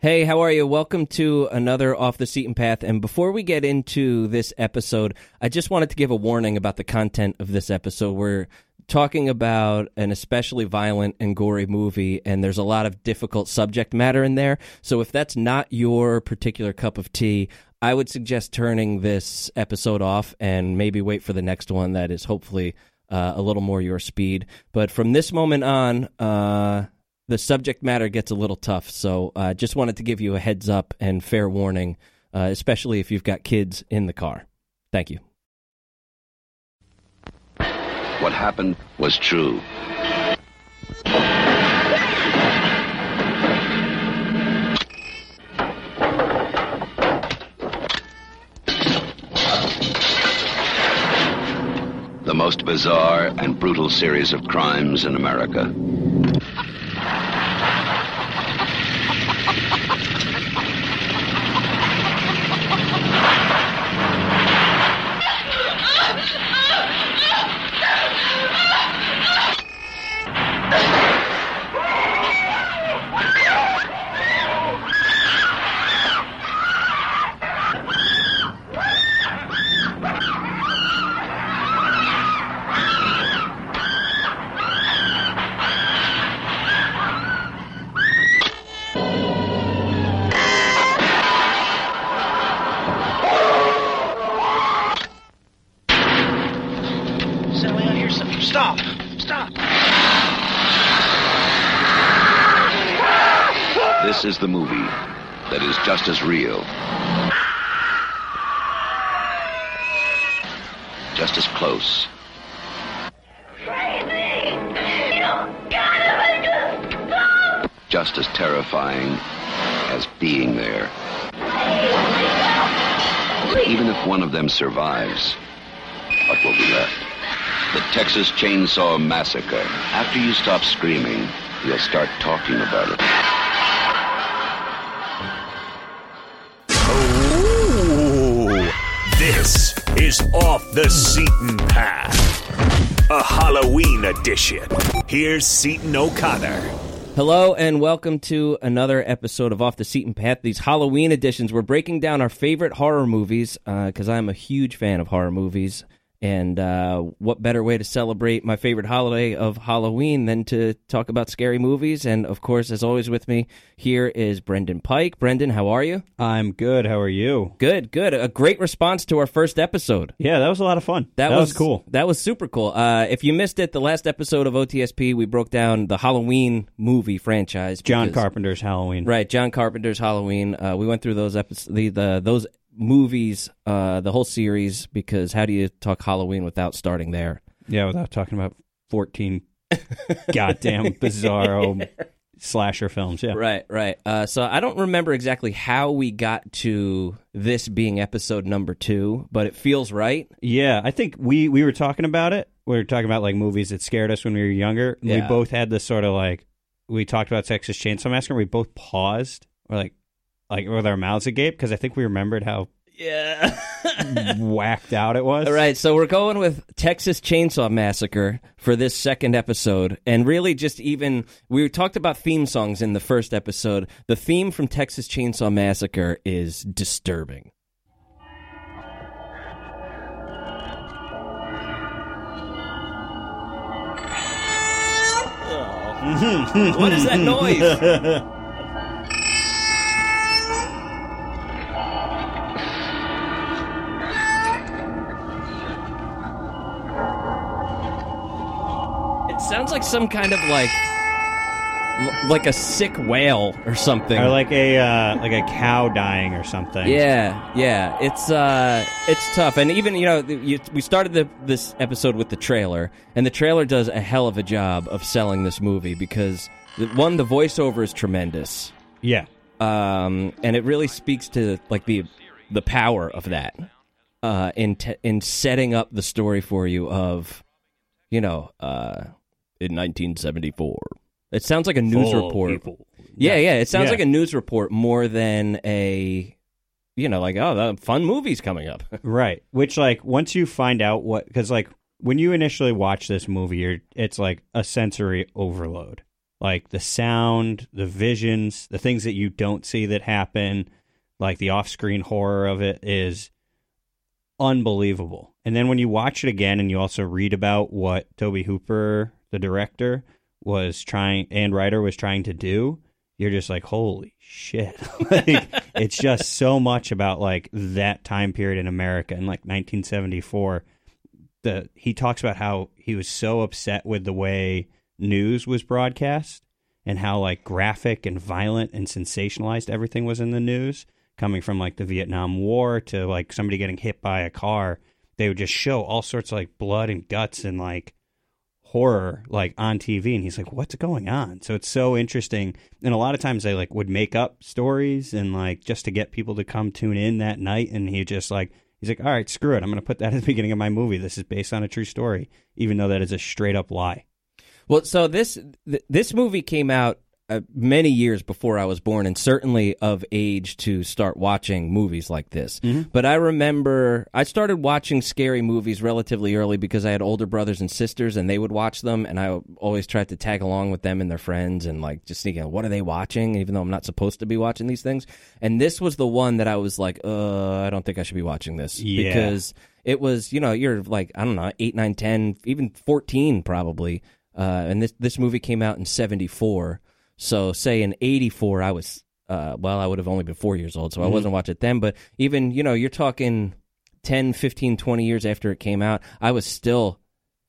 Hey, how are you? Welcome to another Off the Seaton Path. And before we get into this episode, I just wanted to give a warning about the content of this episode. We're talking about an especially violent and gory movie, and there's a lot of difficult subject matter in there. So if that's not your particular cup of tea, I would suggest turning this episode off and maybe wait for the next one that is hopefully uh, a little more your speed. But from this moment on, uh, the subject matter gets a little tough. So uh, just wanted to give you a heads up and fair warning, uh, especially if you've got kids in the car. Thank you. What happened was true. The most bizarre and brutal series of crimes in America. Is the movie that is just as real. Just as close. crazy you gotta wake up Just as terrifying as being there. Even if one of them survives, what will be left? The Texas Chainsaw Massacre. After you stop screaming, you'll start talking about it. Off the Seaton Path, a Halloween edition. Here's Seaton O'Connor. Hello and welcome to another episode of Off the Seaton Path. These Halloween editions, we're breaking down our favorite horror movies uh, because I'm a huge fan of horror movies. And uh, what better way to celebrate my favorite holiday of Halloween than to talk about scary movies? And of course, as always, with me here is Brendan Pike. Brendan, how are you? I'm good. How are you? Good, good. A great response to our first episode. Yeah, that was a lot of fun. That, was, cool. That was super cool. Uh, if you missed it, the last episode of OTSP, we broke down the Halloween movie franchise. John because- Carpenter's Halloween. Right, John Carpenter's Halloween. Uh, we went through those episodes, the, the those movies, uh, the whole series. Because how do you talk Halloween without starting there? Yeah, without talking about 14 goddamn bizarro slasher films. Yeah. Right, right. Uh, so I don't remember exactly how we got to this being episode number two, but it feels right. Yeah, I think we we were talking about it. We were talking about like movies that scared us when we were younger. And We both had this sort of like we talked about Texas Chainsaw Massacre. We both paused. We're like like with our mouths agape because I think we remembered how Yeah. whacked out it was. All right, so we're going with Texas Chainsaw Massacre for this second episode. And really, just even, we talked about theme songs in the first episode. The theme from Texas Chainsaw Massacre is disturbing. what is that noise? sounds like some kind of like l- like a sick whale or something. Or like a uh, like a cow dying or something. yeah, yeah. It's uh it's tough. And even, you know, you, we started the, this episode with the trailer, and the trailer does a hell of a job of selling this movie because the- one the voiceover is tremendous. Yeah. Um and it really speaks to like the the power of that uh in in setting up the story for you of you know, uh in 1974. It sounds like a news Full report. people. Yeah, yeah. It sounds Yeah. like a news report more than a, you know, like oh, the fun movie's coming up. Right. Which like once you find out what because like when you initially watch this movie, you're it's like a sensory overload. like the sound, the visions, the things that you don't see that happen, like the off-screen horror of it is unbelievable. And then when you watch it again and you also read about what Tobe Hooper, the director, was trying and writer was trying to do, you're just like, holy shit. like it's just so much about like that time period in America in like 1974. The he talks about how he was so upset with the way news was broadcast and how like graphic and violent and sensationalized everything was in the news coming from like the Vietnam War to like somebody getting hit by a car they would just show all sorts of like blood and guts and like horror like on TV and he's like what's going on? So it's so interesting and a lot of times they like would make up stories and like just to get people to come tune in that night and he just like he's like all right screw it. I'm going to put that at the beginning of my movie. This is based on a true story even though that is a straight up lie. Well, so this th- this movie came out uh, many years before I was born, and certainly of age to start watching movies like this. But I remember I started watching scary movies relatively early because I had older brothers and sisters, and they would watch them, and I always tried to tag along with them and their friends, and like just thinking, what are they watching? Even though I'm not supposed to be watching these things. And this was the one that I was like, uh, I don't think I should be watching this Yeah. because it was, you know, you're like I don't know, eight, nine, ten, even fourteen probably. Uh, and this this movie came out in '74. So, say in '84, I was uh, well, I would have only been four years old, so I wasn't watching it then. But even you know, you're talking 10, 15, 20 years after it came out, I was still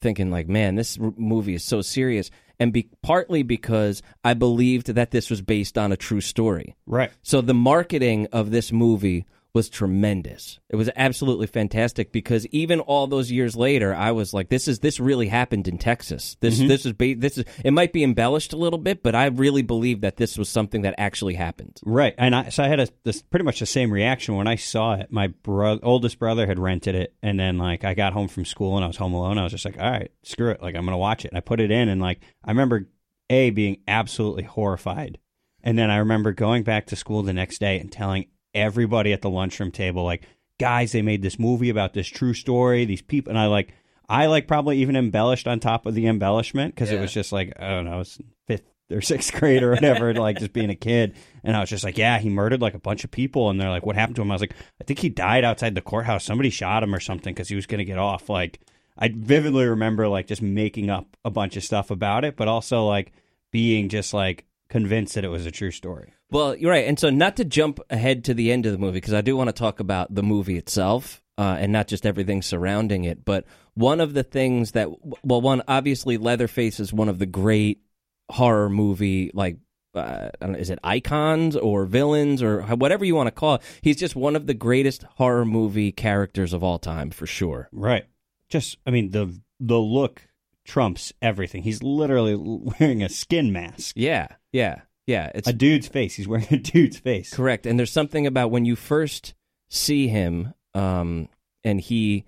thinking like, man, this r- movie is so serious, and be- partly because I believed that this was based on a true story. right So the marketing of this movie was tremendous. It was absolutely fantastic because even all those years later, I was like, "This is this really happened in Texas. This mm-hmm. this is this is it might be embellished a little bit, but I really believe that this was something that actually happened." Right, and I so I had a this pretty much the same reaction when I saw it. My bro- oldest brother had rented it, and then like I got home from school and I was home alone. I was just like, all right, screw it, like I'm gonna watch it. And I put it in, and like I remember a being absolutely horrified, and then I remember going back to school the next day and telling everybody at the lunchroom table, like, guys, they made this movie about this true story. These people, and I like. I like probably even embellished on top of the embellishment because it was just like I don't know, fifth or sixth grade or whatever, like just being a kid. And I was just like, yeah, he murdered like a bunch of people. And they're like, what happened to him? I was like, I think he died outside the courthouse. Somebody shot him or something because he was going to get off. Like, I vividly remember like just making up a bunch of stuff about it, but also like being just like convinced that it was a true story. Well, you're right. And so, not to jump ahead to the end of the movie, because I do want to talk about the movie itself uh, and not just everything surrounding it. But one of the things that, well, one, obviously, Leatherface is one of the great horror movie, like, uh, know, is it icons or villains or whatever you want to call it? He's just one of the greatest horror movie characters of all time, for sure. Right. Just, I mean, the the look trumps everything. He's literally wearing a skin mask. Yeah, yeah, yeah. It's A dude's face. He's wearing a dude's face. Correct. And there's something about when you first see him, um, and he,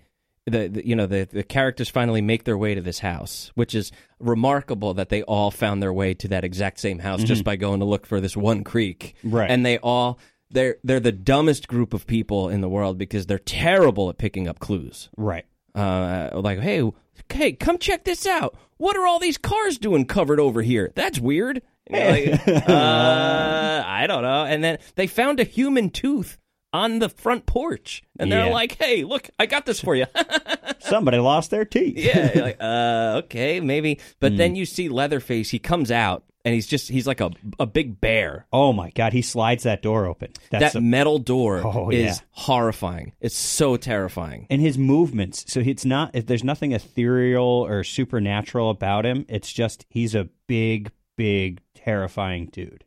the, the you know the the characters finally make their way to this house, which is remarkable that they all found their way to that exact same house just by going to look for this one creek. Right. And they all they're they're the dumbest group of people in the world because they're terrible at picking up clues. Right. Uh, like, hey, hey, come check this out. What are all these cars doing covered over here? That's weird. Like, uh, I don't know. And then they found a human tooth on the front porch, and they're Yeah. like, "Hey, look, I got this for you." Somebody lost their teeth. yeah, you're like, uh, okay, maybe. Hmm. But then you see Leatherface. He comes out, and he's just he's like a a big bear. Oh my god, he slides that door open. That's that a- metal door Oh, is yeah. horrifying. It's so terrifying. and his movements. So it's not. If there's nothing ethereal or supernatural about him, it's just he's a big, big, terrifying dude.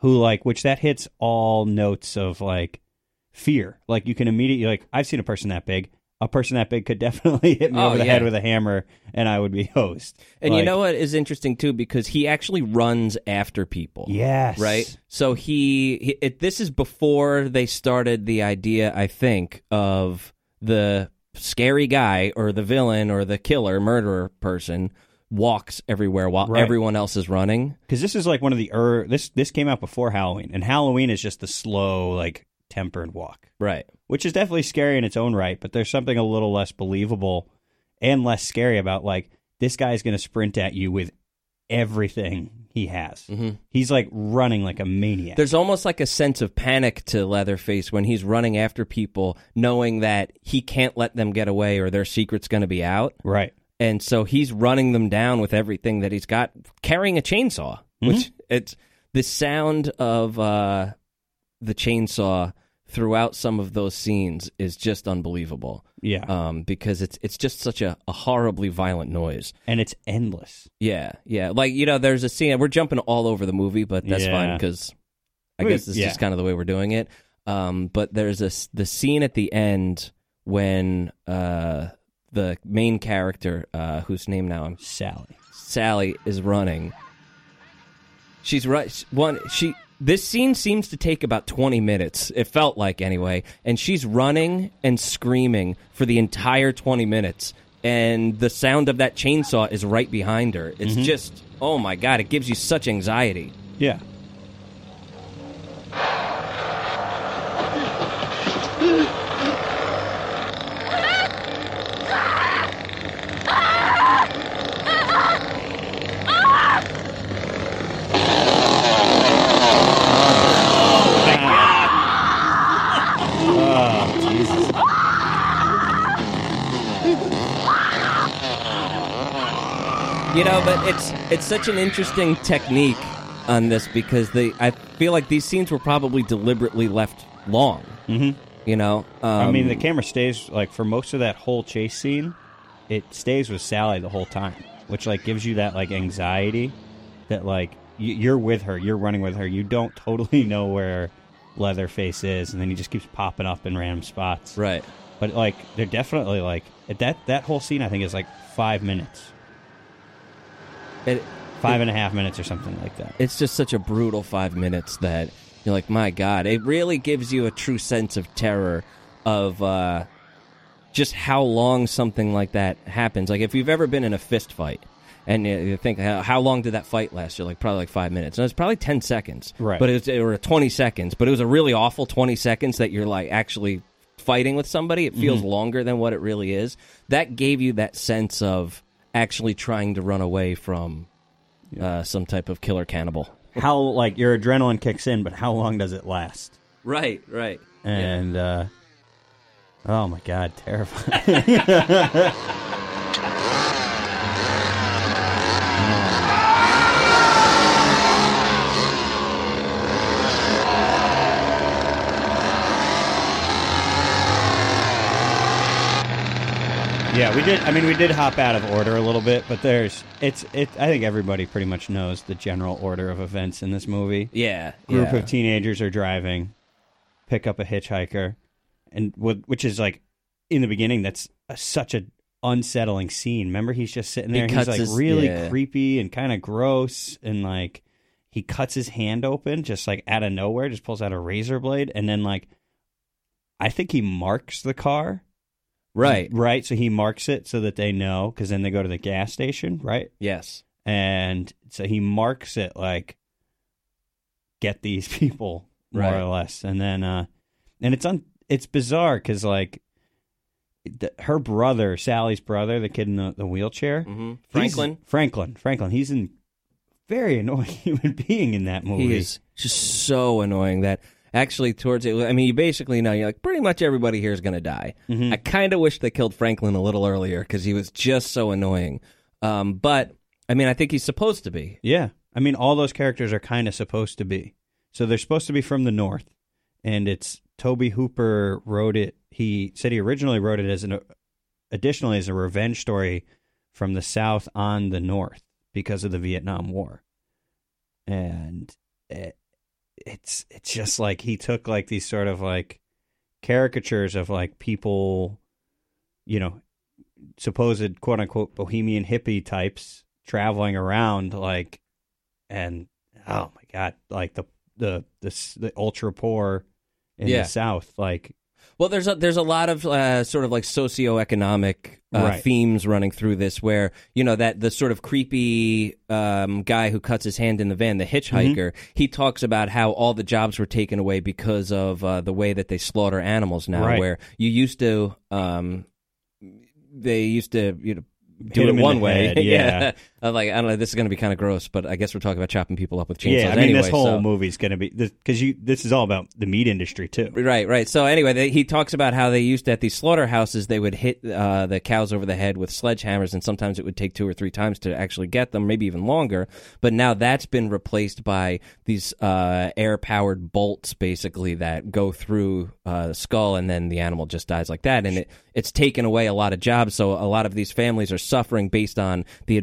Who like which that hits all notes of like fear. Like you can immediately like I've seen a person that big. A person that big could definitely hit me Oh, over the yeah. head with a hammer, and I would be hosed. And you know what is interesting too, because he actually runs after people. yes, right? So he, he it, this is before they started the idea, I think, of the scary guy or the villain or the killer, murderer person walks everywhere while Right. everyone else is running. because this is like one of the er, this this came out before Halloween, and Halloween is just the slow, like tempered walk. Right. which is definitely scary in its own right, but there's something a little less believable and less scary about like this guy's going to sprint at you with everything he has. He's like running like a maniac. There's almost like a sense of panic to Leatherface when he's running after people, knowing that he can't let them get away or their secret's going to be out. right. And so he's running them down with everything that he's got, carrying a chainsaw. Which it's the sound of uh, the chainsaw throughout some of those scenes is just unbelievable. Yeah. Um, because it's it's just such a, a horribly violent noise. and it's endless. Yeah, yeah. Like you know, there's a scene. We're jumping all over the movie, but that's Yeah. fine because I guess this yeah. is kind of the way we're doing it. Um, but there's a the scene at the end when uh, the main character, uh, whose name now I'm Sally. Sally, is running. She's right. One she. This scene seems to take about 20 minutes. It felt like anyway, and she's running and screaming for the entire 20 minutes. And the sound of that chainsaw is right behind her. It's just, oh my god! It gives you such anxiety. Yeah. You know, but it's it's such an interesting technique on this because they I feel like these scenes were probably deliberately left long. Mm-hmm. You know, um, I mean, the camera stays like for most of that whole chase scene, it stays with Sally the whole time, which like gives you that like anxiety that like you're with her, you're running with her, you don't totally know where Leatherface is, and then he just keeps popping up in random spots. right. But like, they're definitely like that. That whole scene, I think, is like five minutes, It, five and a half minutes, or something like that. it's just such a brutal five minutes that you're like, my God, it really gives you a true sense of terror of uh, just how long something like that happens. Like if you've ever been in a fist fight. And you think how, long did that fight last? You're like probably like five minutes. And it's probably ten seconds, Right. But it was or twenty seconds. But it was a really awful twenty seconds that you're like actually fighting with somebody. It feels longer than what it really is. That gave you that sense of actually trying to run away from uh, some type of killer cannibal. how like your adrenaline kicks in, but how long does it last? Right, right. And uh, oh my god, terrifying. Yeah, we did. I mean, we did hop out of order a little bit, but there's it's it. I think everybody pretty much knows the general order of events in this movie. Yeah, Group yeah. of teenagers are driving, pick up a hitchhiker, and which is like in the beginning. That's a, such a unsettling scene. Remember, he's just sitting there. and he's like his- really yeah. creepy and kind of gross, and like he cuts his hand open just like out of nowhere, just pulls out a razor blade, and then like I think he marks the car. Right. Right. So he marks it so that they know because then they go to the gas station, right? Yes. And so he marks it like, get these people, more Right. or less. And then, uh, and it's un, it's bizarre because like, the, her brother, Sally's brother, the kid in the, the wheelchair, hmm Franklin. Franklin, Franklin, he's a very annoying human being in that movie. He is just so annoying that actually towards it. I mean, you basically know you're like pretty much everybody here is going to die. Mm-hmm. I kind of wish they killed Franklin a little earlier because he was just so annoying. Um, but I mean, I think he's supposed to be. Yeah. I mean, all those characters are kind of supposed to be. So they're supposed to be from the North. And it's Tobe Hooper wrote it. He said he originally wrote it as an, additionally, as a revenge story from the South on the North because of the Vietnam War. And it, it's, it's just like he took like these sort of like caricatures of like people, you know, supposed quote unquote bohemian hippie types traveling around like and oh my god like the the the, the ultra poor in Yeah. the south like Well, there's a, there's a lot of uh, sort of like socioeconomic uh, Right. themes running through this, where you know that the sort of creepy um, guy who cuts his hand in the van, the hitchhiker, he talks about how all the jobs were taken away because of uh, the way that they slaughter animals now. Right. Where you used to, um, they used to you know do Hit it one way, head, yeah. Uh, like I don't know, this is going to be kind of gross, but I guess we're talking about chopping people up with chainsaws. yeah, I mean, anyway, this whole so- movie's going to be because you. This is all about the meat industry too. Right, right. So anyway, they, he talks about how they used to, at these slaughterhouses, they would hit uh, the cows over the head with sledgehammers, and sometimes it would take two or three times to actually get them, maybe even longer. But now that's been replaced by these uh, air-powered bolts, basically that go through uh, the skull, and then the animal just dies like that. And it, it's taken away a lot of jobs. So a lot of these families are suffering based on the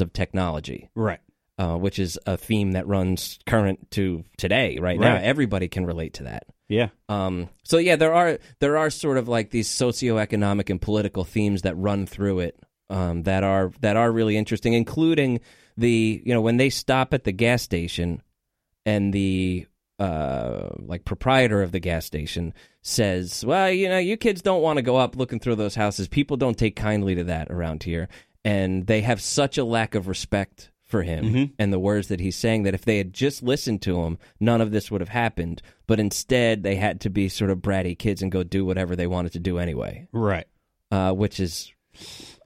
of technology Right. uh, which is a theme that runs current to today. Right, now, everybody can relate to that. Yeah. Um, so yeah, there are there are sort of like these socioeconomic and political themes that run through it um, that are that are really interesting, including the you know when they stop at the gas station and the uh, like proprietor of the gas station says, "Well, you know, you kids don't want to go up looking through those houses. People don't take kindly to that around here." And they have such a lack of respect for him and the words that he's saying that if they had just listened to him, none of this would have happened. But instead, they had to be sort of bratty kids and go do whatever they wanted to do anyway, Right. uh, which is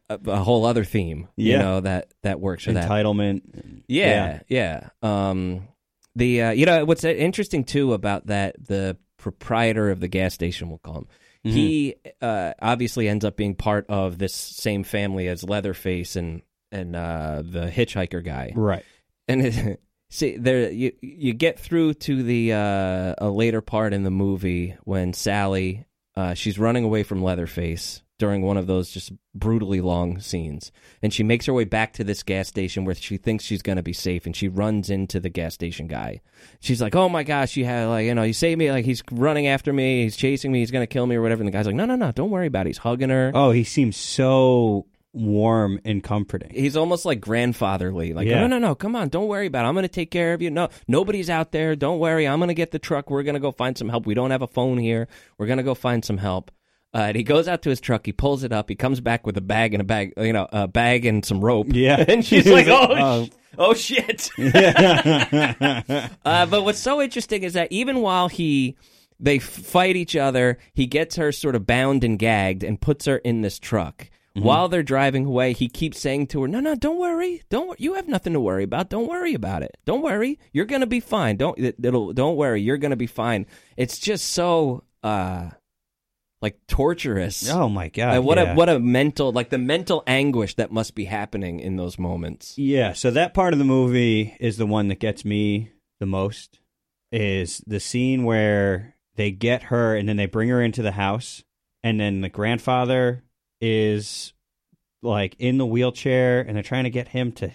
a, a whole other theme, you Yeah. know, that that works for that. Entitlement. Yeah, yeah. Um, the uh, you know what's interesting too about that the proprietor of the gas station, we'll call him. He uh, obviously ends up being part of this same family as Leatherface and and uh, the hitchhiker guy. Right. And it, see, there you you get through to the uh, a later part in the movie when Sally uh, she's running away from Leatherface during one of those just brutally long scenes, and she makes her way back to this gas station where she thinks she's going to be safe, and she runs into the gas station guy. She's like, "Oh my gosh, you had like you know you saved me! Like he's running after me, he's chasing me, he's going to kill me or whatever." And the guy's like, "No, no, no, don't worry about it." He's hugging her. Oh, he seems so warm and comforting. He's almost like grandfatherly. Like, Yeah. no, no, no, come on, don't worry about it. I'm going to take care of you. No, nobody's out there. Don't worry. I'm going to get the truck. We're going to go find some help. We don't have a phone here. We're going to go find some help. Uh, and he goes out to his truck. He pulls it up. He comes back with a bag and a bag, you know, a bag and some rope. Yeah. and she's like, "Oh, oh. sh- oh shit." uh, but what's so interesting is that even while he they fight each other, he gets her sort of bound and gagged and puts her in this truck. While they're driving away, he keeps saying to her, "No, no, don't worry. Don't you have nothing to worry about. Don't worry about it. Don't worry. You're going to be fine. Don't it, it'll don't worry. You're going to be fine." It's just so uh like torturous. oh my god. Uh, what yeah. a what a mental like the mental anguish that must be happening in those moments. Yeah, so that part of the movie is the one that gets me the most. Is the scene where they get her and then they bring her into the house, and then the grandfather is like in the wheelchair, and they're trying to get him to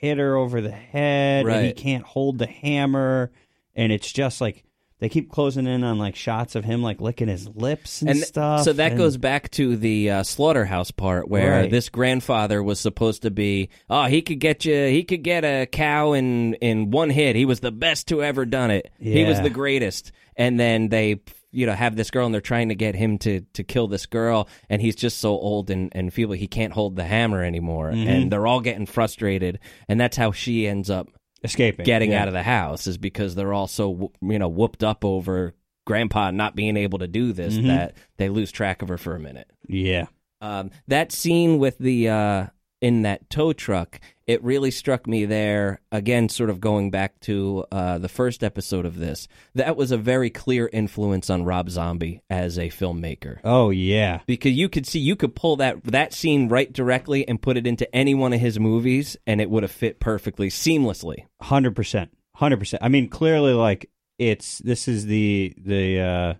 hit her over the head, and he can't hold the hammer, and it's just like they keep closing in on like shots of him like licking his lips and, and stuff. So that and- goes back to the uh, slaughterhouse part where Right. this grandfather was supposed to be. Oh, he could get you. He could get a cow in in one hit. He was the best to ever done it. He was the greatest. And then they. You know, have this girl, and they're trying to get him to to kill this girl, and he's just so old and, and feeble he can't hold the hammer anymore, Mm-hmm. and they're all getting frustrated, and that's how she ends up escaping, getting yeah. out of the house is because they're all so you know whooped up over grandpa not being able to do this Mm-hmm. that they lose track of her for a minute Yeah, um, that scene with the uh, in that tow truck it really struck me there again sort of going back to uh, the first episode of this that was a very clear influence on rob zombie as a filmmaker. Oh yeah, because you could see you could pull that that scene right directly and put it into any one of his movies and it would have fit perfectly seamlessly. Hundred percent, hundred percent. I mean, clearly, like it's this is the the uh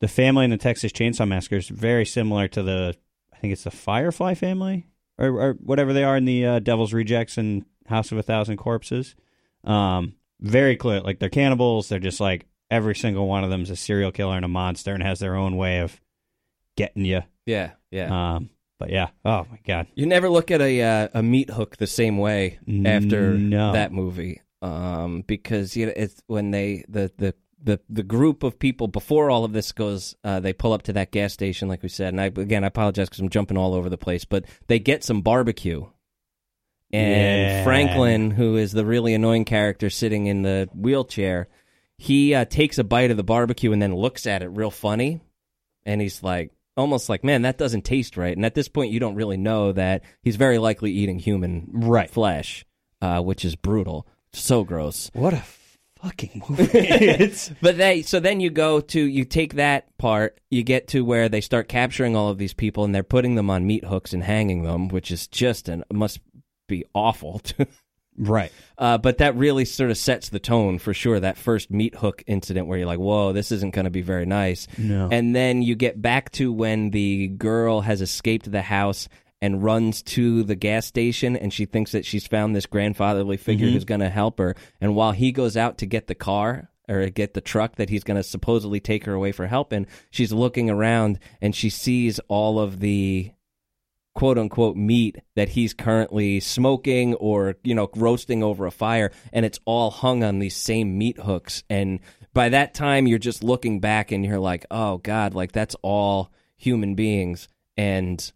the family in the Texas Chainsaw Massacre is very similar to the I think it's the Firefly family or, or whatever they are in the uh, Devil's Rejects and House of a Thousand Corpses. Um, very clear, like they're cannibals. They're just like every single one of them is a serial killer and a monster and has their own way of getting you. yeah yeah Um, but yeah, oh my god, You never look at a uh, a meat hook the same way after No. that movie, um, because you know it's when they the the. The, the group of people before all of this goes, uh, they pull up to that gas station, like we said. And I again, I apologize because I'm jumping all over the place, but they get some barbecue, and Yeah. Franklin, who is the really annoying character sitting in the wheelchair, he uh, takes a bite of the barbecue and then looks at it real funny, and he's like, almost like, man, that doesn't taste right. And at this point, you don't really know that he's very likely eating human Right. flesh, uh, which is brutal. So gross. What a fucking movie! But they so then you go to you take that part, you get to where they start capturing all of these people and they're putting them on meat hooks and hanging them, which is just an must be awful. To, right. uh, but that really sort of sets the tone for sure. That first meat hook incident where you're like, "Whoa, this isn't going to be very nice." No. And then you get back to when the girl has escaped the house and runs to the gas station and she thinks that she's found this grandfatherly figure mm-hmm. who's going to help her. And while he goes out to get the car or get the truck that he's going to supposedly take her away for help helping, she's looking around and she sees all of the quote unquote meat that he's currently smoking or you know roasting over a fire and it's all hung on these same meat hooks. And by that time you're just looking back and you're like oh god like that's all human beings. And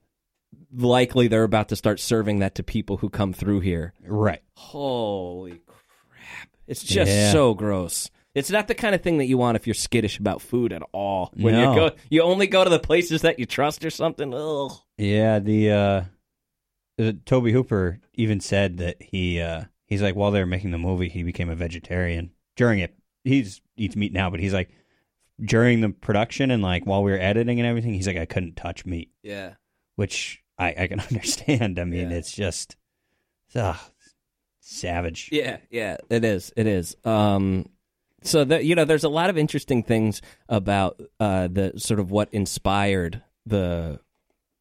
likely they're about to start serving that to people who come through here Right. holy crap it's just Yeah. so gross it's not the kind of thing that you want if you're skittish about food at all when No. you go you only go to the places that you trust or something Ugh. Yeah. The uh, Tobe Hooper even said that he uh, he's like while they were making the movie, he became a vegetarian during it. He's eats meat now, but he's like during the production and like while we were editing and everything, he's like I couldn't touch meat, yeah which I I can understand. I mean, Yeah. it's just ugh, savage. Yeah, yeah, it is. It is. Um, so that you know, there's a lot of interesting things about uh, the sort of what inspired the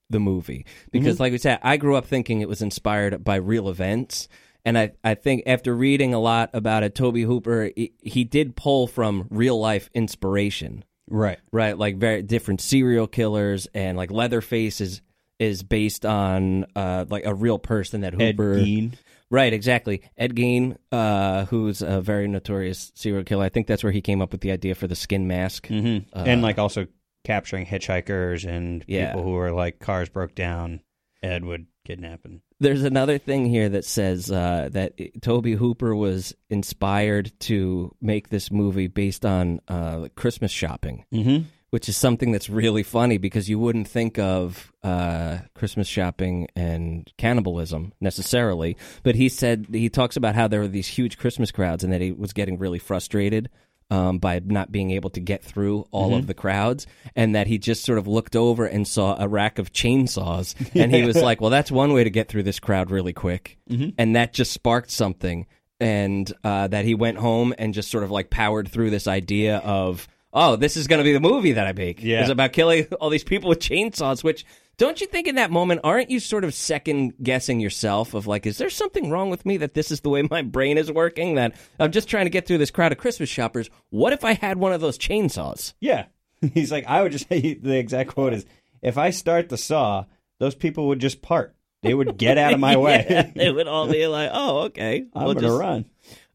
the movie because, like we said, I grew up thinking it was inspired by real events. And I, I think after reading a lot about it, Tobe Hooper, he, he did pull from real life inspiration Right. right? Like very different serial killers and like Leatherface is is based on uh like a real person that Ed Gein. Right, exactly. Ed Gein, uh, who's a very notorious serial killer. I think that's where he came up with the idea for the skin mask. hmm and like also capturing hitchhikers and Yeah. people who were like cars broke down. Ed would kidnap and There's another thing here that says uh, that Tobe Hooper was inspired to make this movie based on uh, Christmas shopping. mm-hmm. Which is something that's really funny because you wouldn't think of uh, Christmas shopping and cannibalism necessarily. But he said he talks about how there were these huge Christmas crowds and that he was getting really frustrated. Um, by not being able to get through all of the crowds, and that he just sort of looked over and saw a rack of chainsaws, and he was like, "Well, that's one way to get through this crowd really quick," and that just sparked something, and uh, that he went home and just sort of like powered through this idea of oh, this is going to be the movie that I make. Yeah. It's about killing all these people with chainsaws, which don't you think in that moment, aren't you sort of second guessing yourself of like, is there something wrong with me that this is the way my brain is working? That I'm just trying to get through this crowd of Christmas shoppers. What if I had one of those chainsaws? Yeah. He's like, I would just say the exact quote is, if I start the saw, those people would just part. They would get out of my way. Yeah, they would all be like, oh, okay. I'm we'll gonna run.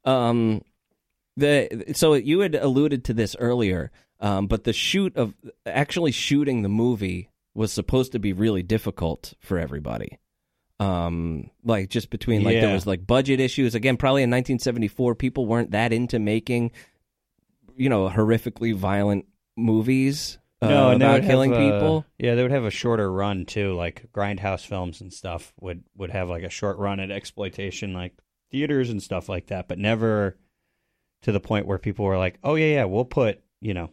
Um, the so you had alluded to this earlier, um, but the shoot of actually shooting the movie was supposed to be really difficult for everybody. Um, like just between like there was like budget issues. Again, probably in 1974, people weren't that into making, you know, horrifically violent movies uh, no, and about killing uh, people. Yeah, they would have a shorter run too. Like grindhouse films and stuff would would have like a short run at exploitation, like theaters and stuff like that, but never to the point where people were like, "Oh yeah, yeah, we'll put you know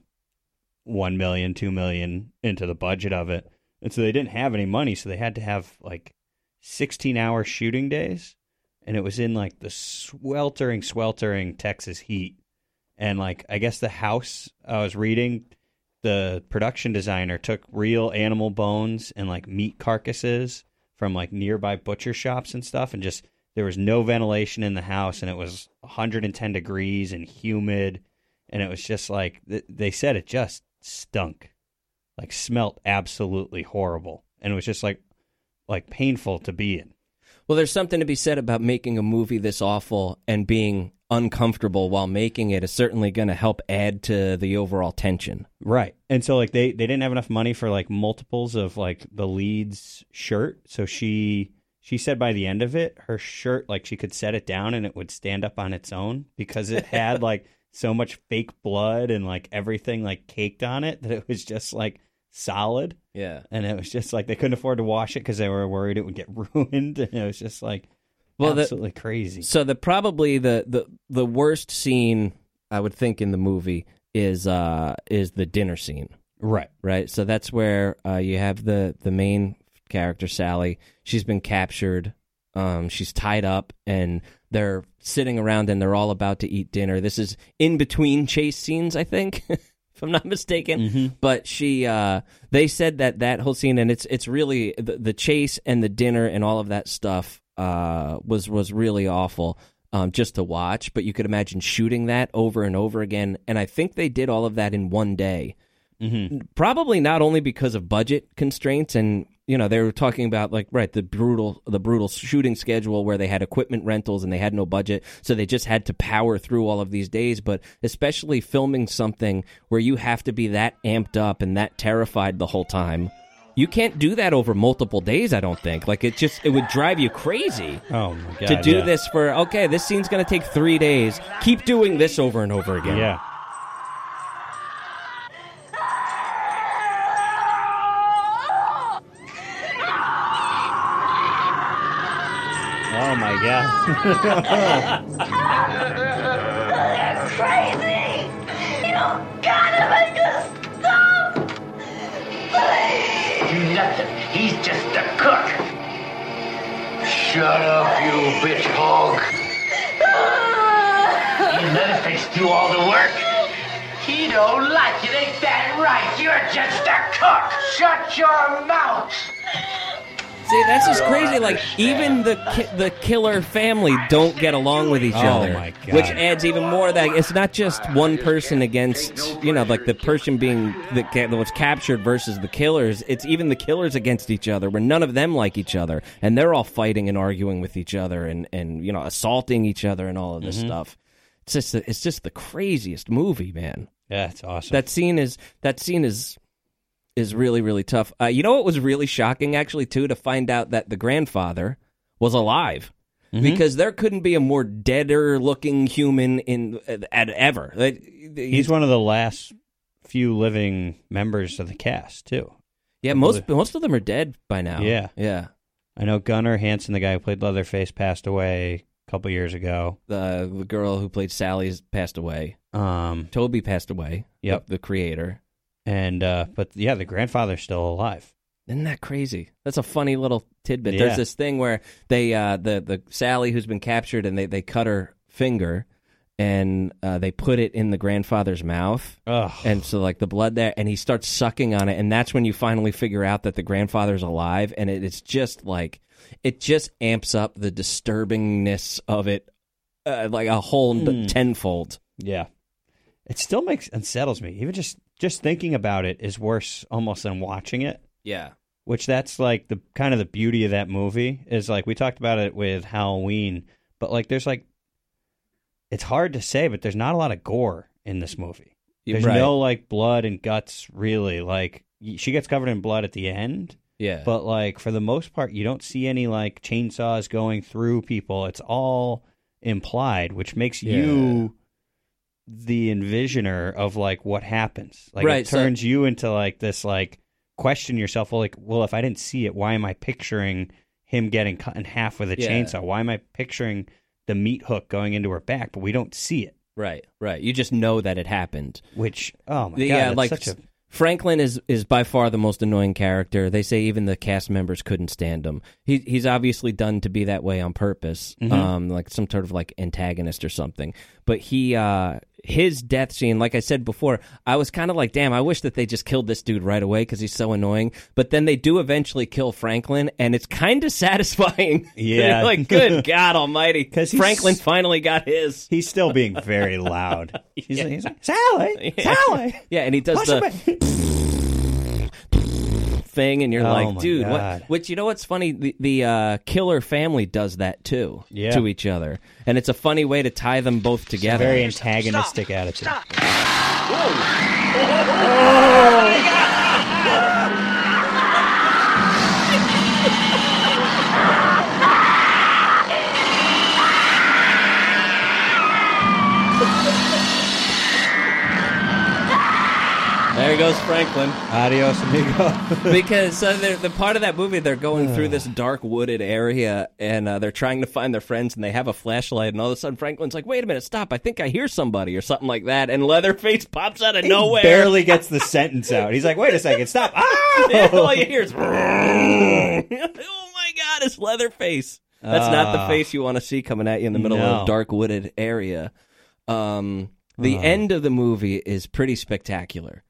one million, two million into the budget of it." And so they didn't have any money, so they had to have like sixteen hour shooting days, and it was in like the sweltering, sweltering Texas heat. And like, I guess the house I was reading the production designer took real animal bones and like meat carcasses from like nearby butcher shops and stuff and just there was no ventilation in the house and it was 110 degrees and humid and it was just like they said it just stunk like smelt absolutely horrible and it was just like like painful to be in Well, there's something to be said about making a movie this awful and being uncomfortable while making it is certainly going to help add to the overall tension. Right. And so like they they didn't have enough money for like multiples of like the lead's shirt. So she she said by the end of it, her shirt like she could set it down and it would stand up on its own because it had like so much fake blood and like everything like caked on it that it was just like solid. Yeah. and it was just like they couldn't afford to wash it because they were worried it would get ruined. And it was just like Well, the- absolutely crazy. So the probably the, the the worst scene I would think in the movie is uh is the dinner scene, Right. right? So that's where uh, you have the the main character Sally. She's been captured. Um, she's tied up, and they're sitting around, and they're all about to eat dinner. This is in between chase scenes, I think, if I'm not mistaken. But she, uh, they said that that whole scene, and it's it's really the, the chase and the dinner and all of that stuff uh, was was really awful. Um, just to watch, but you could imagine shooting that over and over again. And I think they did all of that in one day probably not only because of budget constraints and you know they were talking about like right the brutal the brutal shooting schedule where they had equipment rentals and they had no budget so they just had to power through all of these days but especially filming something where you have to be that amped up and that terrified the whole time you can't do that over multiple days i don't think like it just it would drive you crazy Oh my god. to do yeah. this for okay this scene's going to take 3 days keep doing this over and over again Yeah. Oh my god. That's crazy! You gotta make us stop! Do nothing. He's just a cook. Shut up, you bitch hog. You Leatherface do all the work. He don't like it, ain't that right? You're just a cook. Shut your mouth. See, that's just crazy. Like even the ki- the killer family don't get along with each Oh, other, my God. which adds even more that it's not just one person against you know like the person being the ca- that was captured versus the killers. It's even the killers against each other, where none of them like each other, and they're all fighting and arguing with each other, and and you know assaulting each other and all of this mm-hmm. stuff. It's just it's just the craziest movie, man. Yeah, it's awesome. That scene is that scene is is really really tough. Uh, you know what was really shocking actually too to find out that the grandfather was alive. Because there couldn't be a more deader looking human in at ever. Like, He's one of the last few living members of the cast too. yeah, most most of them are dead by now. Yeah. yeah. I know Gunnar Hansen, the guy who played Leatherface, passed away a couple years ago. The the girl who played Sally's passed away. Um, Tobe passed away. Yep. the, the creator. And uh, but yeah, the grandfather's still alive. Isn't that crazy? That's a funny little tidbit. Yeah. There's this thing where they uh, the the Sally who's been captured and they, they cut her finger and uh, they put it in the grandfather's mouth Ugh. and so like the blood there and he starts sucking on it and that's when you finally figure out that the grandfather's alive and it, it's just like it just amps up the disturbingness of it uh, like a whole n- tenfold. Yeah. It still makes unsettles me. Even just just thinking about it is worse almost than watching it. Yeah. Which that's like the kind of the beauty of that movie is like we talked about it with Halloween, but like there's like it's hard to say, but there's not a lot of gore in this movie. There's right. no like blood and guts really. Like she gets covered in blood at the end, Yeah. but like for the most part you don't see any like chainsaws going through people. It's all implied, which makes you the envisioner of like what happens. Like Right, it so- turns you into like this like question yourself, well like well if I didn't see it, why am I picturing him getting cut in half with a Yeah. chainsaw? Why am I picturing the meat hook going into her back, but we don't see it? right. Right. You just know that it happened. Which oh my The- god, yeah, like such a Franklin is is by far the most annoying character. They say even the cast members couldn't stand him. He he's obviously done to be that way on purpose, Mm-hmm. um, like some sort of like antagonist or something. But he uh, his death scene, like I said before, I was kind of like, damn, I wish that they just killed this dude right away because he's so annoying. But then they do eventually kill Franklin, and it's kind of satisfying. Yeah. Like good God almighty. Because Franklin finally got his. He's still being very loud. He's, he's like, Sally, Sally. Yeah, and he does the. It back." thing, and you're Oh like, my dude, what? Which you know what's funny? The, the uh, killer family does that too, Yeah. to each other, and it's a funny way to tie them both together. Very antagonistic attitude. There goes Franklin. Adios, amigo. because so they're, the part of that movie they're going through this dark wooded area and uh, they're trying to find their friends and they have a flashlight and all of a sudden Franklin's like, "Wait a minute, stop! I think I hear somebody" or something like that, and Leatherface pops out of nowhere. Barely gets the sentence out. He's like, wait a second, stop. Ah! Yeah, all you hear is, "Oh my God, it's Leatherface." That's not the Ah. face you want to see coming at you in the middle of a dark wooded area. Um, the Ah. end of the movie is pretty spectacular.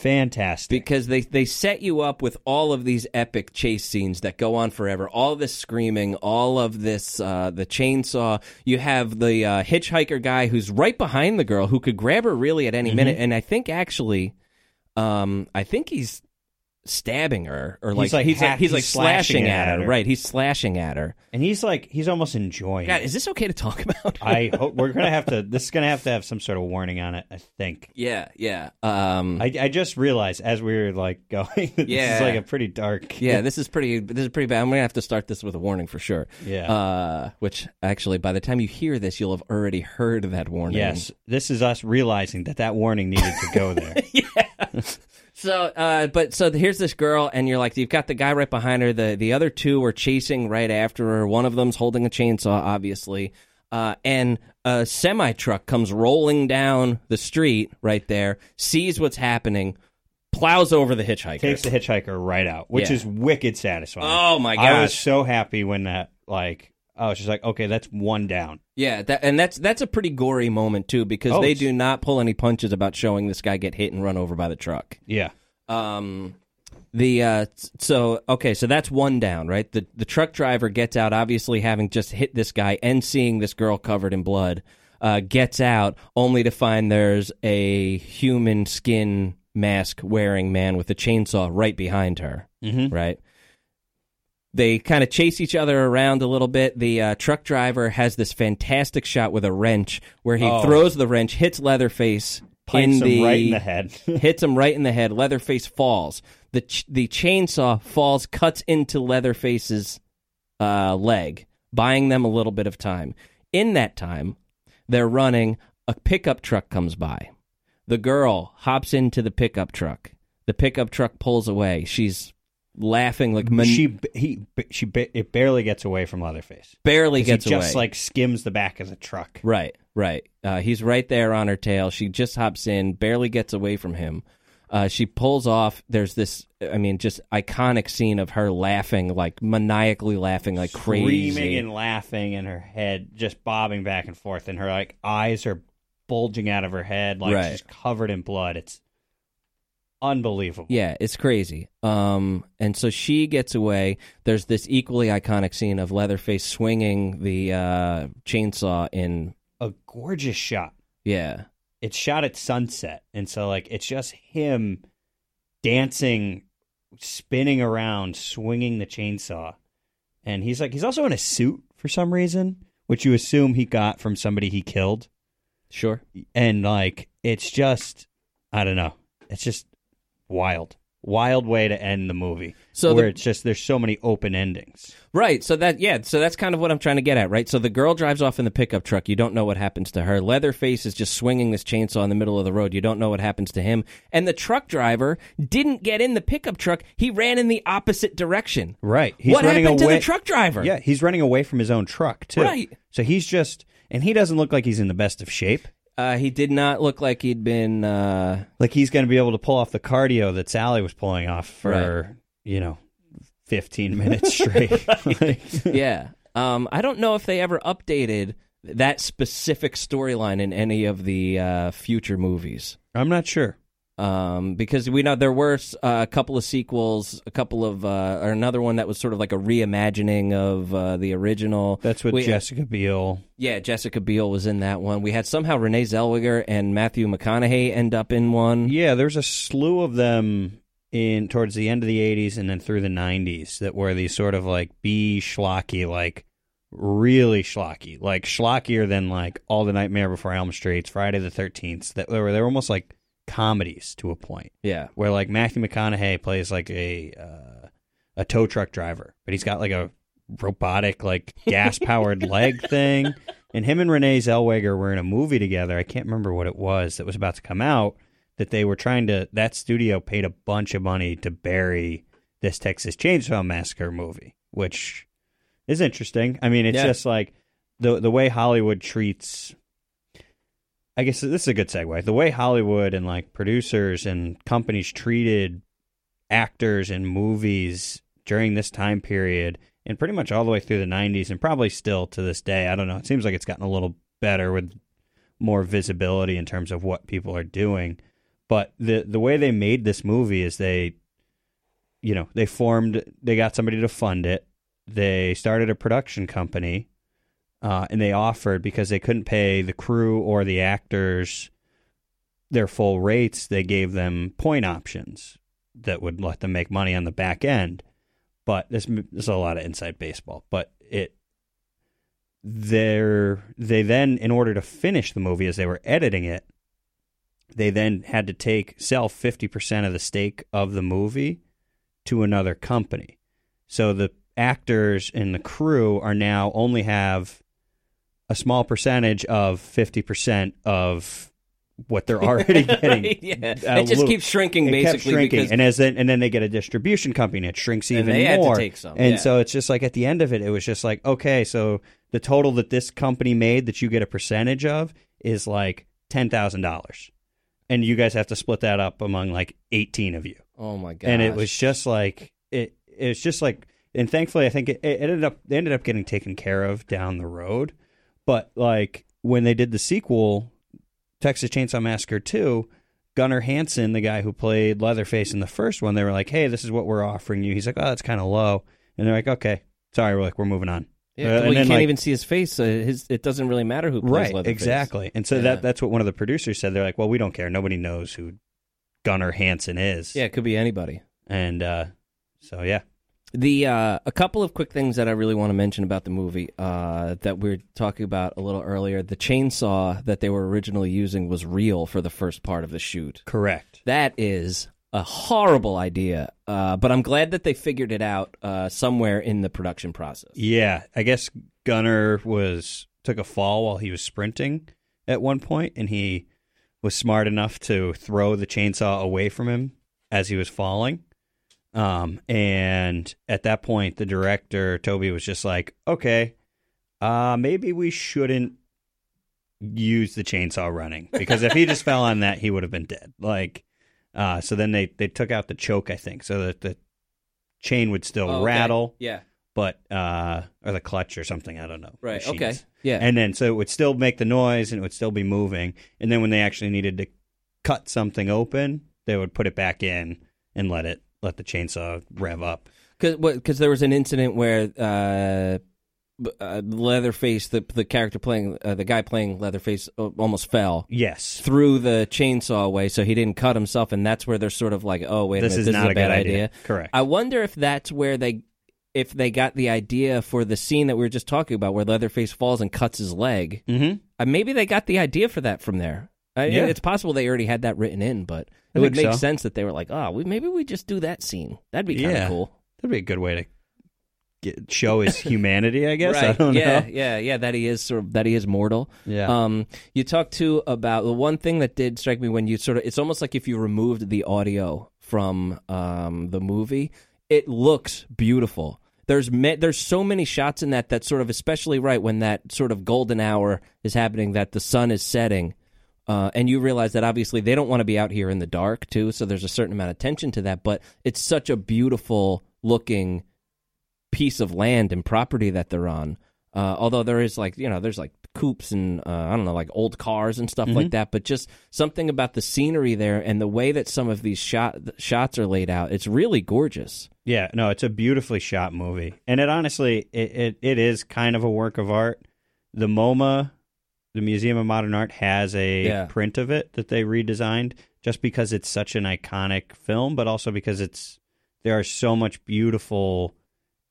Fantastic. because they they set you up with all of these epic chase scenes that go on forever all this screaming all of this uh, the chainsaw you have the uh, hitchhiker guy who's right behind the girl who could grab her really at Mm-hmm. any minute and i think actually um i think he's stabbing her or like He's like he's, hack- he's like he's slashing, slashing at at her her. right he's slashing at her and he's like, he's almost enjoying God, it. is this okay to talk about I hope we're gonna have to. This is gonna have to have some sort of warning on it. I think. yeah yeah um I, I just realized as we were like going, this Yeah. is like a pretty dark. yeah, this is pretty. This is pretty bad. I'm gonna have to start this with a warning for sure. Yeah. Uh, which actually, by the time you hear this, you'll have already heard that warning. Yes, this is us realizing that that warning needed to go there. So, uh, but so here's this girl, and you're like, you've got the guy right behind her. The the other two are chasing right after her. One of them's holding a chainsaw, obviously. Uh, and a semi truck comes rolling down the street right there, sees what's happening, plows over the hitchhiker. Takes the hitchhiker right out, which Yeah. is wicked satisfying. Oh, my god. I was gosh. so happy when that like I she's like, okay, that's one down. Yeah, that, and that's that's a pretty gory moment too because Oh, they it's- do not pull any punches about showing this guy get hit and run over by the truck. Yeah. Um, the uh, so okay, so that's one down, right? The the truck driver gets out, obviously having just hit this guy and seeing this girl covered in blood. Uh, gets out only to find there's a human skin mask wearing man with a chainsaw right behind her. Mhm. Right. They kind of chase each other around a little bit. The uh, truck driver has this fantastic shot with a wrench where he Oh. throws the wrench, hits Leatherface in him the right in the head. hits him right in the head. Leatherface falls. the ch- The chainsaw falls, cuts into Leatherface's uh, leg, buying them a little bit of time. In that time, they're running. A pickup truck comes by. The girl hops into the pickup truck. The pickup truck pulls away. She's laughing like man- she he she it barely gets away from Leatherface. Barely gets he just away. like skims the back of the truck. Right, right. Uh, he's right there on her tail. She just hops in, barely gets away from him. Uh, she pulls off. There's this, I mean, just iconic scene of her laughing, like maniacally laughing, like crazy. Screaming and laughing, and her head just bobbing back and forth, and her like eyes are bulging out of her head, like Right. she's covered in blood. It's unbelievable. Yeah, it's crazy. Um, and so she gets away. There's this equally iconic scene of Leatherface swinging the uh, chainsaw in. a gorgeous shot. Yeah, It's shot at sunset, and so like it's just him dancing, spinning around, swinging the chainsaw, and he's like he's also in a suit for some reason, which you assume he got from somebody he killed. sure. and like it's just I don't know. It's just wild. Wild way to end the movie. So where the- it's just there's so many open endings. Right. So that yeah. So that's kind of what I'm trying to get at, right? So the girl drives off in the pickup truck. You don't know what happens to her. Leatherface is just swinging this chainsaw in the middle of the road. You don't know what happens to him. And the truck driver didn't get in the pickup truck. He ran in the opposite direction. Right. He's what running happened away. to the truck driver? Yeah, he's running away from his own truck too. Right. So he's just and he doesn't look like he's in the best of shape. Uh, he did not look like he'd been. Uh, Like he's going to be able to pull off the cardio that Sally was pulling off for, you know, 15 minutes straight. Like- yeah. Um, I don't know if they ever updated that specific storyline in any of the uh, future movies. I'm not sure. Um, because we know there were uh, a couple of sequels, a couple of uh, or another one that was sort of like a reimagining of uh, the original. That's with We- Jessica Biel. Yeah, Jessica Biel was in that one. We had somehow Renee Zellweger and Matthew McConaughey end up in one. Yeah, there's a slew of them in towards the end of the 80s and then through the 90s that were these sort of like B schlocky, like really schlocky, like schlockier than like All the Nightmare Before Elm streets Friday the 13th. That they were they were almost like comedies to a point Yeah, where like Matthew McConaughey plays like a uh, a tow truck driver, but he's got like a robotic like gas powered leg thing. And him and Renee Zellweger were in a movie together. I can't remember what it was that was about to come out. that they were trying to that studio paid a bunch of money to bury this Texas Chainsaw Massacre movie, which is interesting. I mean, it's Yeah. just like the the way Hollywood treats I guess this is a good segue. The way Hollywood and like producers and companies treated actors in movies during this time period and pretty much all the way through the 90s and probably still to this day. I don't know. It seems like it's gotten a little better with more visibility in terms of what people are doing. But the the way they made this movie is they you know, they formed they got somebody to fund it. They started a production company uh, and they offered because they couldn't pay the crew or the actors their full rates, they gave them point options that would let them make money on the back end. But this, this is a lot of inside baseball. But it, they then, in order to finish the movie as they were editing it, they then had to take sell 50% of the stake of the movie to another company. So the actors and the crew are now only have a small percentage of 50% of what they're already getting. yeah, uh, it just little- keeps shrinking it basically shrinking. because and as then and then they get a distribution company and it shrinks And even to more take some, and yeah. so it's just like at the end of it it was just like okay so the total that this company made that you get a percentage of is like $10,000 and you guys have to split that up among like 18 of you oh my god, and it was just like it it was just like and thankfully i think it, it ended up they ended up getting taken care of down the road but like when they did the sequel texas chainsaw massacre 2 gunnar hansen the guy who played leatherface in the first one they were like hey this is what we're offering you he's like oh that's kind of low and they're like okay sorry we're like we're moving on Yeah, Uh, well, and you can't like- even see his face. So his it doesn't really matter who plays right Leatherface. exactly and so Yeah. that that's what one of the producers said they're like well we don't care nobody knows who gunnar hansen is Yeah, it could be anybody. and uh so yeah The uh, a couple of quick things that I really want to mention about the movie uh, that we were talking about a little earlier. The chainsaw that they were originally using was real for the first part of the shoot. correct That is a horrible idea, uh, but I'm glad that they figured it out uh, somewhere in the production process. Yeah, I guess Gunnar was took a fall while he was sprinting at one point, and he was smart enough to throw the chainsaw away from him as he was falling. Um, and at that point, the director Tobe was just like, "Okay, uh, maybe we shouldn't use the chainsaw running because if he just fell on that, he would have been dead." Like, uh, so then they they took out the choke, I think, so that the chain would still Oh, okay. rattle Yeah. but uh or the clutch or something i don't know Right. machines. Okay. Yeah. and then so it would still make the noise and it would still be moving and then when they actually needed to cut something open they would put it back in and let it let the chainsaw rev up because there was an incident where uh, uh, Leatherface, the the character playing uh, the guy playing Leatherface, uh, almost fell yes threw the chainsaw away, so he didn't cut himself, and that's where they're sort of like, oh wait, This a minute, is this not is a a bad good idea. idea. Correct. I wonder if that's where they. If they got the idea for the scene that we were just talking about, where Leatherface falls and cuts his leg, mm-hmm. uh, maybe they got the idea for that from there. Yeah. It's possible they already had that written in, but I it would make so. sense that they were like, oh, we, maybe we just do that scene. That'd be kind of Yeah. cool. that'd be a good way to get, show his humanity i guess i Right. don't yeah, know yeah, yeah. That he is sort of that he is mortal. Yeah. Um, you talked too about the one thing that did strike me when you sort of. It's almost like if you removed the audio from um the movie, it looks beautiful. There's me, there's so many shots in that that sort of especially right when that sort of golden hour is happening that the sun is setting. Uh, and you realize that obviously they don't want to be out here in the dark too, so there's a certain amount of tension to that. But it's such a beautiful looking piece of land and property that they're on. Uh, although there is like you know there's like coops and uh, I don't know like old cars and stuff like that, but just something about the scenery there and the way that some of these shot shots are laid out, it's really gorgeous. Yeah, no, it's a beautifully shot movie, and it honestly, it, it, it is kind of a work of art. The MoMA, the Museum of Modern Art, has a Yeah. print of it that they redesigned, just because it's such an iconic film, but also because it's there are so much beautiful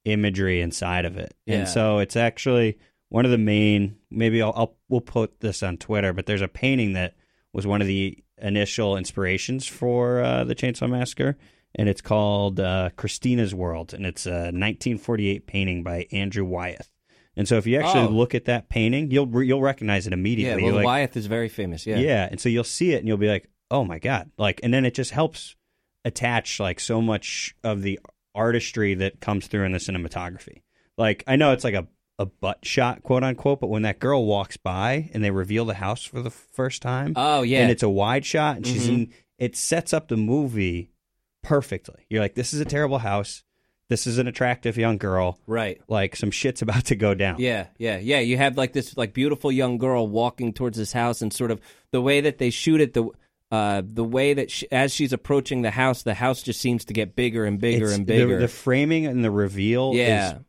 imagery inside of it, Yeah. and so it's actually one of the main. Maybe I'll, I'll we'll put this on Twitter, but there's a painting that was one of the initial inspirations for uh, the Chainsaw Massacre, and it's called uh, Christina's World, and it's a 1948 painting by Andrew Wyeth. And so, if you actually Oh. look at that painting, you'll re- you'll recognize it Yeah, immediately. well, You're like, Wyeth is very famous. Yeah, yeah, and so you'll see it, and you'll be like, oh my god like and then it just helps attach like so much of the artistry that comes through in the cinematography like i know it's like a a butt shot quote unquote but when that girl walks by and they reveal the house for the first time Oh yeah, and it's a wide shot and she's Mhm. in it sets up the movie perfectly you're like this is a terrible house this is an attractive young girl right. like some shit's about to go down Yeah, yeah, yeah. You have like this like beautiful young girl walking towards this house, and sort of the way that they shoot it, the uh, the way that she, as she's approaching the house, the house just seems to get bigger and bigger It's- and the- bigger. the, framing and the reveal yeah, is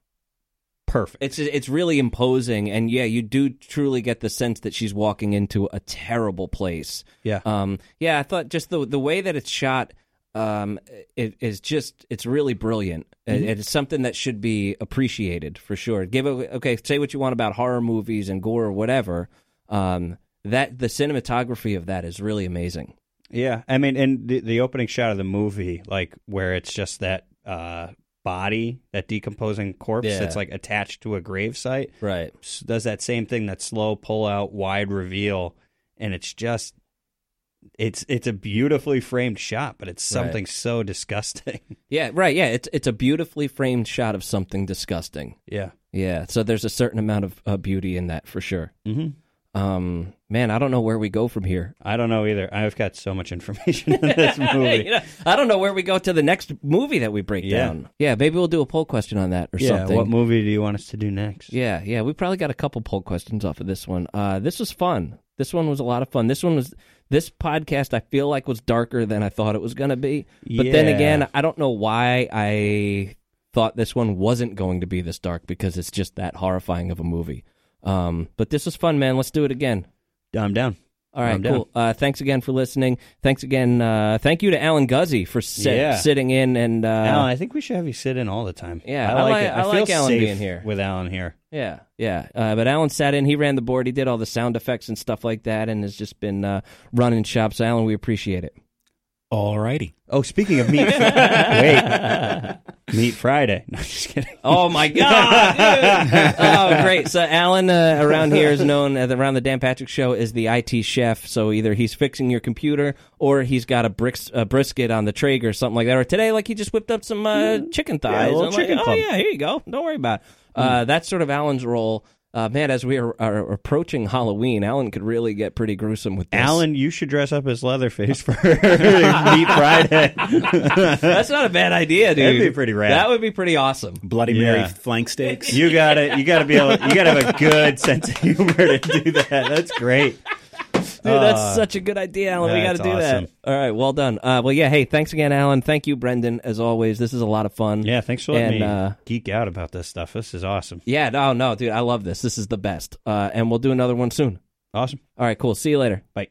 perfect it's it's really imposing, and yeah, you do truly get the sense that she's walking into a terrible place. yeah Um, yeah, I thought just the the way that it's shot um, it is just it's really brilliant. It- it's something that should be appreciated for sure. Give it okay. Say what you want about horror movies and gore or whatever. Um, that the cinematography of that is really amazing. Yeah, I mean, and the the opening shot of the movie, like where it's just that uh, body, that decomposing corpse Yeah. that's like attached to a grave site, Right. does that same thing, that slow pull out, wide reveal, and it's just, it's it's a beautifully framed shot, but it's Right. something so disgusting. Yeah. Right. Yeah. It's it's a beautifully framed shot of something disgusting. yeah. Yeah. So there's a certain amount of uh, beauty in that for sure. hmm Um, man, I don't know where we go from here. I don't know either. I've got so much information in this movie. You know, I don't know where we go to the next movie that we break Yeah. down. Yeah, maybe we'll do a poll question on that or yeah, something. what movie do you want us to do next? Yeah, yeah, we probably got a couple poll questions off of this one. Uh, this was fun. This one was a lot of fun. This one was this podcast. I feel like was darker than I thought it was going to be. But then again, I don't know why I thought this one wasn't going to be this dark because it's just that horrifying of a movie. Um, but this was fun, man. Let's do it again. I'm down. All right, I'm cool. Uh, thanks again for listening. Thanks again. Uh, thank you to Alan Guzzi for sit, Yeah. sitting in and uh, Alan, I think we should have you sit in all the time. Yeah, I I like like- it. I feel like Alan safe being here. with Alan here. Yeah, yeah. Uh, but Alan sat in. He ran the board. He did all the sound effects and stuff like that, and has just been uh, running shop. So, Alan, we appreciate it. Alrighty. Oh, speaking of meat, wait, Meat Friday. No, just kidding. Oh my god! dude! oh, great. So Alan uh, around here is known uh, around the Dan Patrick Show is the IT chef. So either he's fixing your computer or he's got a, bricks, a brisket on the Traeger or something like that. Or today, like he just whipped up some uh, chicken thighs. little I'm like, chicken oh yeah, here you go. Don't worry about it. Uh, that's sort of Alan's role. Uh, man, as we are, are approaching Halloween, Alan could really get pretty gruesome with this. Alan, you should dress up as Leatherface for Meat Friday. that's not a bad idea, dude. That'd be pretty rad. That would be pretty awesome. Bloody Yeah. Mary flank steaks. you gotta, you gotta be able, you gotta have a good sense of humor to do that. That's great. Dude, that's such a good idea, Alan. we got to do awesome. that. All right, well done. Uh, well, yeah. Hey, thanks again, Alan. Thank you, Brendan. As always, this is a lot of fun. Yeah, thanks for letting And, me uh, geek out about this stuff. This is awesome. Yeah. No, no, dude. I love this. This is the best. Uh, and we'll do another one soon. Awesome. All right. Cool. See you later. Bye.